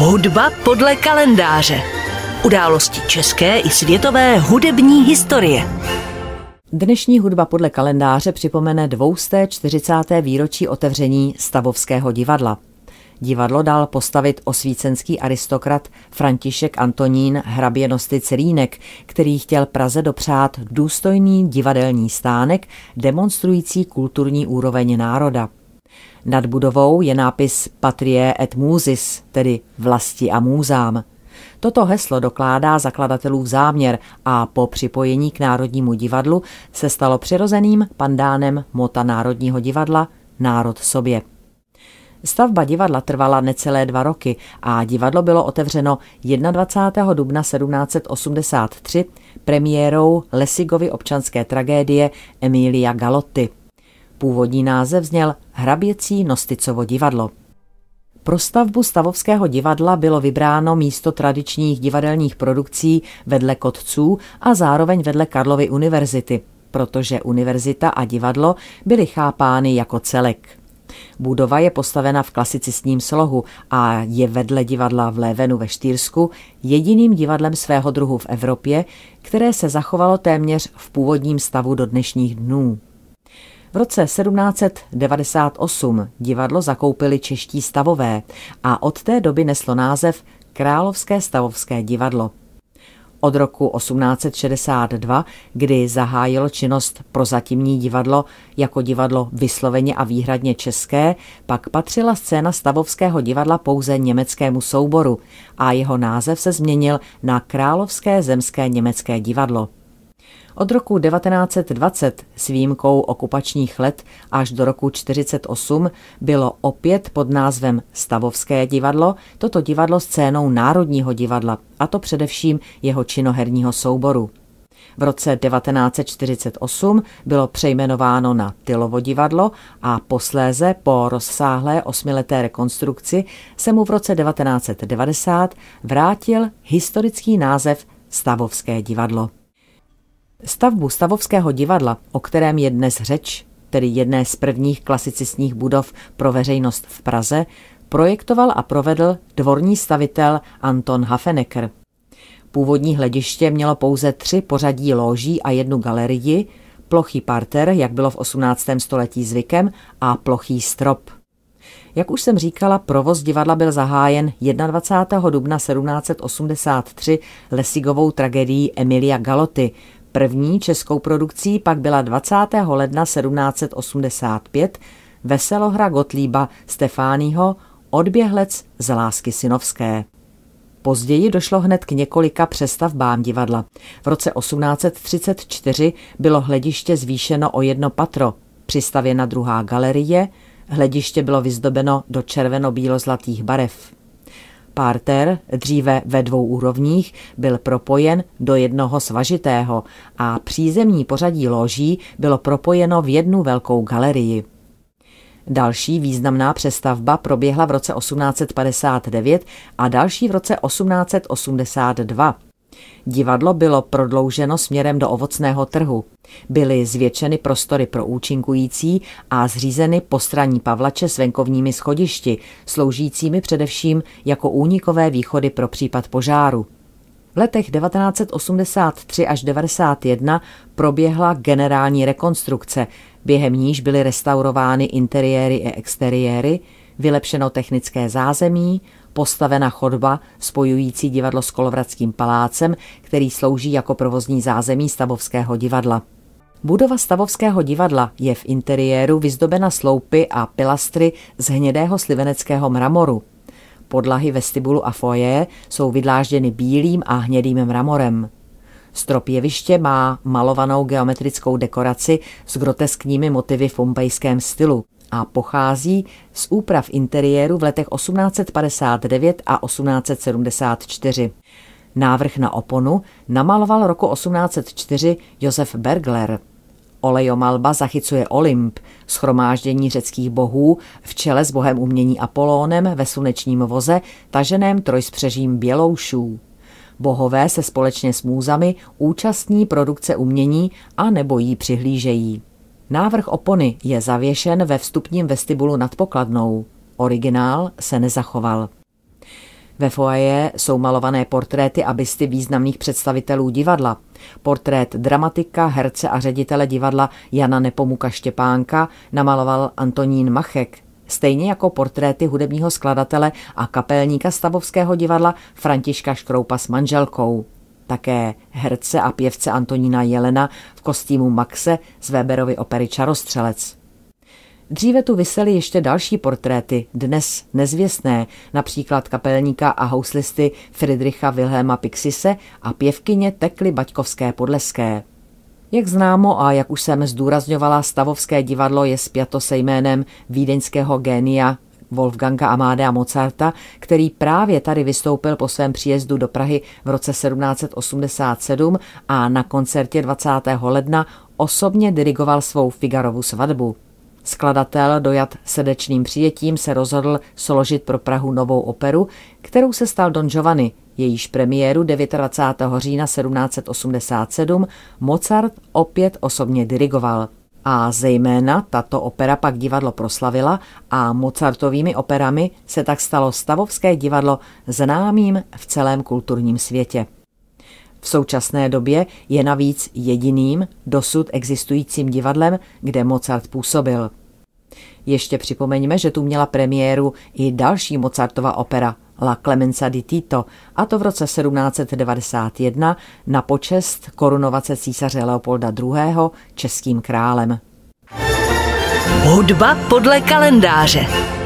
Hudba podle kalendáře. Události české i světové hudební historie. Dnešní hudba podle kalendáře připomene 240. výročí otevření Stavovského divadla. Divadlo dal postavit osvícenský aristokrat František Antonín hrabě Nostic Rýnek, který chtěl Praze dopřát důstojný divadelní stánek demonstrující kulturní úroveň národa. Nad budovou je nápis Patrie et Musis, tedy vlasti a můzám. Toto heslo dokládá zakladatelův záměr a po připojení k Národnímu divadlu se stalo přirozeným pandánem mota Národního divadla Národ sobě. Stavba divadla trvala necelé dva roky a divadlo bylo otevřeno 21. dubna 1783 premiérou Lesigovy občanské tragédie Emilia Galotti. Původní název zněl Hraběcí Nosticovo divadlo. Pro stavbu stavovského divadla bylo vybráno místo tradičních divadelních produkcí vedle Kotců a zároveň vedle Karlovy univerzity, protože univerzita a divadlo byly chápány jako celek. Budova je postavena v klasicistním slohu a je vedle divadla v Lévenu ve Štýrsku jediným divadlem svého druhu v Evropě, které se zachovalo téměř v původním stavu do dnešních dnů. V roce 1798 divadlo zakoupili čeští stavové a od té doby neslo název Královské stavovské divadlo. Od roku 1862, kdy zahájilo činnost prozatímní divadlo jako divadlo vysloveně a výhradně české, pak patřila scéna stavovského divadla pouze německému souboru a jeho název se změnil na Královské zemské německé divadlo. Od roku 1920 s výjimkou okupačních let až do roku 1948 bylo opět pod názvem Stavovské divadlo toto divadlo scénou Národního divadla, a to především jeho činoherního souboru. V roce 1948 bylo přejmenováno na Tylovo divadlo a posléze po rozsáhlé osmileté rekonstrukci se mu v roce 1990 vrátil historický název Stavovské divadlo. Stavbu Stavovského divadla, o kterém je dnes řeč, tedy jedné z prvních klasicistních budov pro veřejnost v Praze, projektoval a provedl dvorní stavitel Anton Hafenecker. Původní hlediště mělo pouze tři pořadí loží a jednu galerii, plochý parter, jak bylo v 18. století zvykem, a plochý strop. Jak už jsem říkala, provoz divadla byl zahájen 21. dubna 1783 Lesigovou tragédií Emilia Galoty, První českou produkcí pak byla 20. ledna 1785 Veselohra Gotlíba Stefáního Odběhlec z lásky synovské. Později došlo hned k několika přestavbám divadla. V roce 1834 bylo hlediště zvýšeno o jedno patro, přistavěna druhá galerie, hlediště bylo vyzdobeno do červeno-bílo-zlatých barev. Párter, dříve ve dvou úrovních, byl propojen do jednoho svažitého a přízemní pořadí loží bylo propojeno v jednu velkou galerii. Další významná přestavba proběhla v roce 1859 a další v roce 1882. Divadlo bylo prodlouženo směrem do ovocného trhu. Byly zvětšeny prostory pro účinkující a zřízeny postranní pavlače s venkovními schodišti, sloužícími především jako únikové východy pro případ požáru. V letech 1983 až 1991 proběhla generální rekonstrukce, během níž byly restaurovány interiéry i exteriéry, vylepšeno technické zázemí, postavena chodba spojující divadlo s Kolovradským palácem, který slouží jako provozní zázemí Stavovského divadla. Budova Stavovského divadla je v interiéru vyzdobena sloupy a pilastry z hnědého sliveneckého mramoru. Podlahy vestibulu a foje jsou vydlážděny bílým a hnědým mramorem. Strop jeviště má malovanou geometrickou dekoraci s groteskními motivy v pompejském stylu a pochází z úprav interiéru v letech 1859 a 1874. Návrh na oponu namaloval roku 1804 Josef Bergler. Olejomalba zachycuje Olymp, schromáždění řeckých bohů v čele s bohem umění Apolónem ve slunečním voze, taženém trojspřežím běloušů. Bohové se společně s můzami účastní produkce umění a nebo jí přihlížejí. Návrh opony je zavěšen ve vstupním vestibulu nad pokladnou. Originál se nezachoval. Ve foaje jsou malované portréty a bysty významných představitelů divadla. Portrét dramatika, herce a ředitele divadla Jana Nepomuka Štěpánka namaloval Antonín Machek, stejně jako portréty hudebního skladatele a kapelníka Stavovského divadla Františka Škroupa s manželkou. Také herce a pěvce Antonína Jelena v kostýmu Maxe z Weberovy opery Čarostřelec. Dříve tu vysely ještě další portréty, dnes nezvěstné, například kapelníka a houslisty Friedricha Wilhelma Pixise a pěvkyně Tekly Baťkovské podleské. Jak známo a jak už jsem zdůrazňovala, Stavovské divadlo je spjato se jménem vídeňského génia Wolfganga Amadea Mozarta, který právě tady vystoupil po svém příjezdu do Prahy v roce 1787 a na koncertě 20. ledna osobně dirigoval svou Figarovu svatbu. Skladatel dojat srdečným přijetím se rozhodl složit pro Prahu novou operu, kterou se stal Don Giovanni, jejíž premiéru 29. října 1787 Mozart opět osobně dirigoval. A zejména tato opera pak divadlo proslavila a Mozartovými operami se tak stalo stavovské divadlo známým v celém kulturním světě. V současné době je navíc jediným dosud existujícím divadlem, kde Mozart působil. Ještě připomeňme, že tu měla premiéru i další Mozartova opera La Clemenza di Tito, a to v roce 1791 na počest korunovace císaře Leopolda II. českým králem. Hudba podle kalendáře.